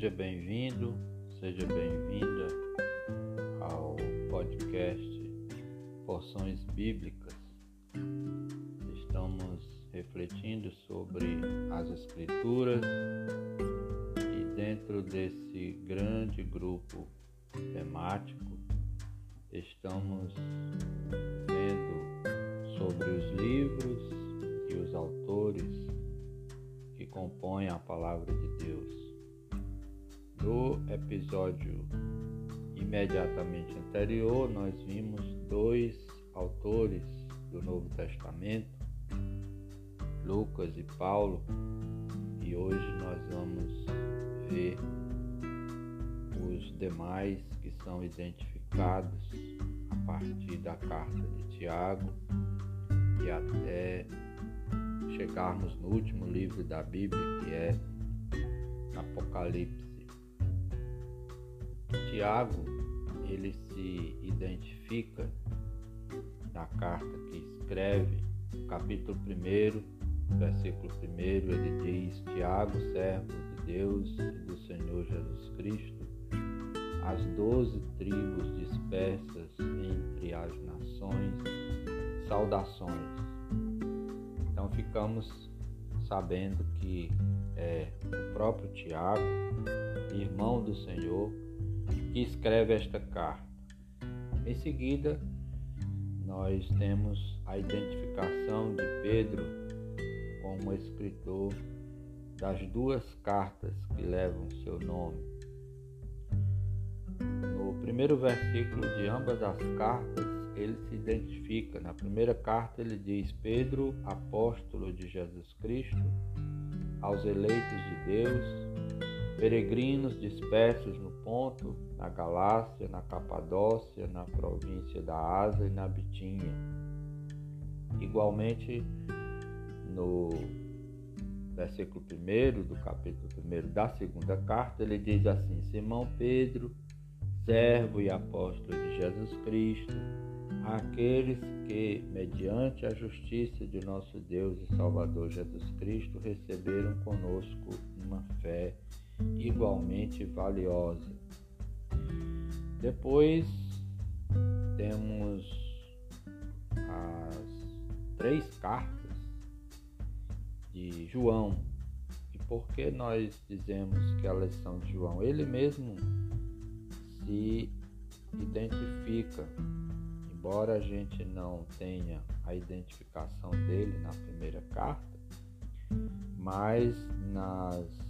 Seja bem-vindo, seja bem-vinda ao podcast Porções Bíblicas. Estamos refletindo sobre as Escrituras e dentro desse grande grupo temático estamos vendo sobre os livros e os autores que compõem a palavra de Deus. No episódio imediatamente anterior, nós vimos dois autores do Novo Testamento, Lucas e Paulo, e hoje nós vamos ver os demais que são identificados a partir da carta de Tiago e até chegarmos no último livro da Bíblia, que é Apocalipse. Tiago, ele se identifica na carta que escreve, capítulo 1, versículo 1, ele diz: Tiago, servo de Deus e do Senhor Jesus Cristo, as doze tribos dispersas entre as nações, saudações. Então ficamos sabendo que é o próprio Tiago, irmão do Senhor, que escreve esta carta. Em seguida, nós temos a identificação de Pedro como escritor das duas cartas que levam seu nome. No primeiro versículo de ambas as cartas, ele se identifica. Na primeira carta, ele diz: Pedro, apóstolo de Jesus Cristo, aos eleitos de Deus, peregrinos dispersos no Ponto, na Galácia, na Capadócia, na província da Ásia e na Bitínia. Igualmente, no versículo 1 do capítulo 1 da segunda carta, ele diz assim: Simão Pedro, servo e apóstolo de Jesus Cristo, aqueles que, mediante a justiça de nosso Deus e Salvador Jesus Cristo, receberam conosco uma fé igualmente valiosa. Depois temos as três cartas de João. E por que nós dizemos que elas são de João? Ele mesmo se identifica, embora a gente não tenha a identificação dele na primeira carta, mas nas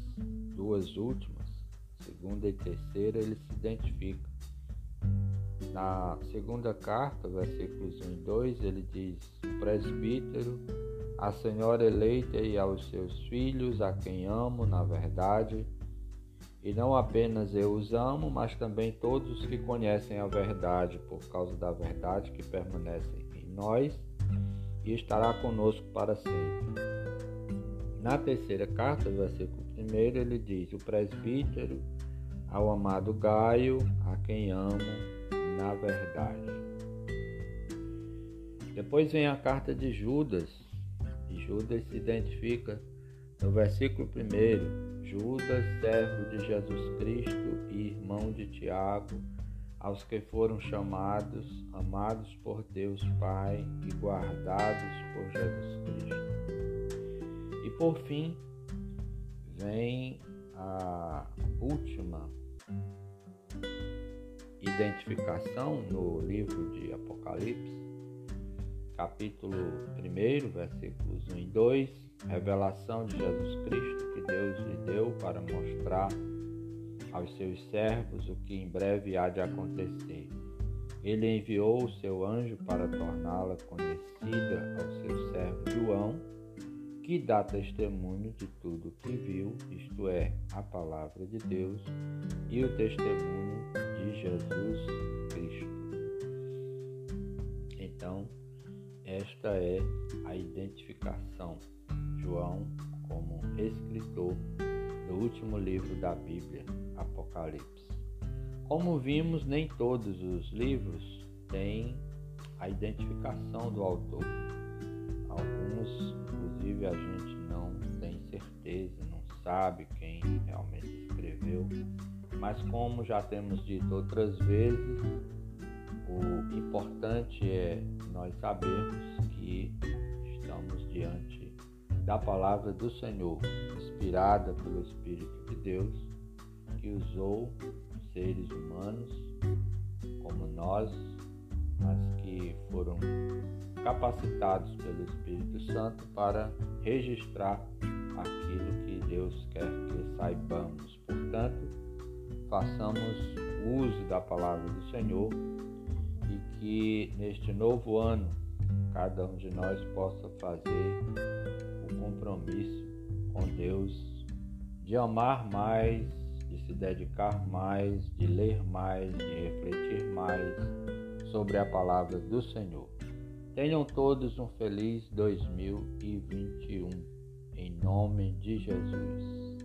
duas últimas, segunda e terceira, ele se identifica. Na segunda carta, versículos 1 e 2, ele diz: presbítero, a senhora eleita e aos seus filhos, a quem amo na verdade, e não apenas eu os amo, mas também todos os que conhecem a verdade, por causa da verdade que permanecem em nós e estará conosco para sempre. Na terceira carta, versículo 1, ele diz: O presbítero, ao amado Gaio, a quem amo na verdade. Depois vem a carta de Judas, e Judas se identifica no versículo 1, Judas, servo de Jesus Cristo e irmão de Tiago, aos que foram chamados, amados por Deus Pai e guardados por Jesus Cristo. E por fim, vem a última identificação no livro de Apocalipse, capítulo 1, versículos 1 e 2, revelação de Jesus Cristo que Deus lhe deu para mostrar aos seus servos o que em breve há de acontecer. Ele enviou o seu anjo para torná-la conhecida ao seu servo João, que dá testemunho de tudo o que viu, isto é, a palavra de Deus e o testemunho de Jesus Cristo. Então, esta é a identificação João como escritor do último livro da Bíblia, Apocalipse. Como vimos, nem todos os livros têm a identificação do autor. Inclusive, a gente não tem certeza, não sabe quem realmente escreveu. Mas como já temos dito outras vezes, o importante é nós sabermos que estamos diante da palavra do Senhor, inspirada pelo Espírito de Deus, que usou seres humanos como nós, mas que foram capacitados pelo Espírito Santo para registrar aquilo que Deus quer que saibamos. Portanto, façamos uso da palavra do Senhor e que neste novo ano cada um de nós possa fazer o compromisso com Deus de amar mais, de se dedicar mais, de ler mais, de refletir mais sobre a palavra do Senhor. Tenham todos um feliz 2021, em nome de Jesus.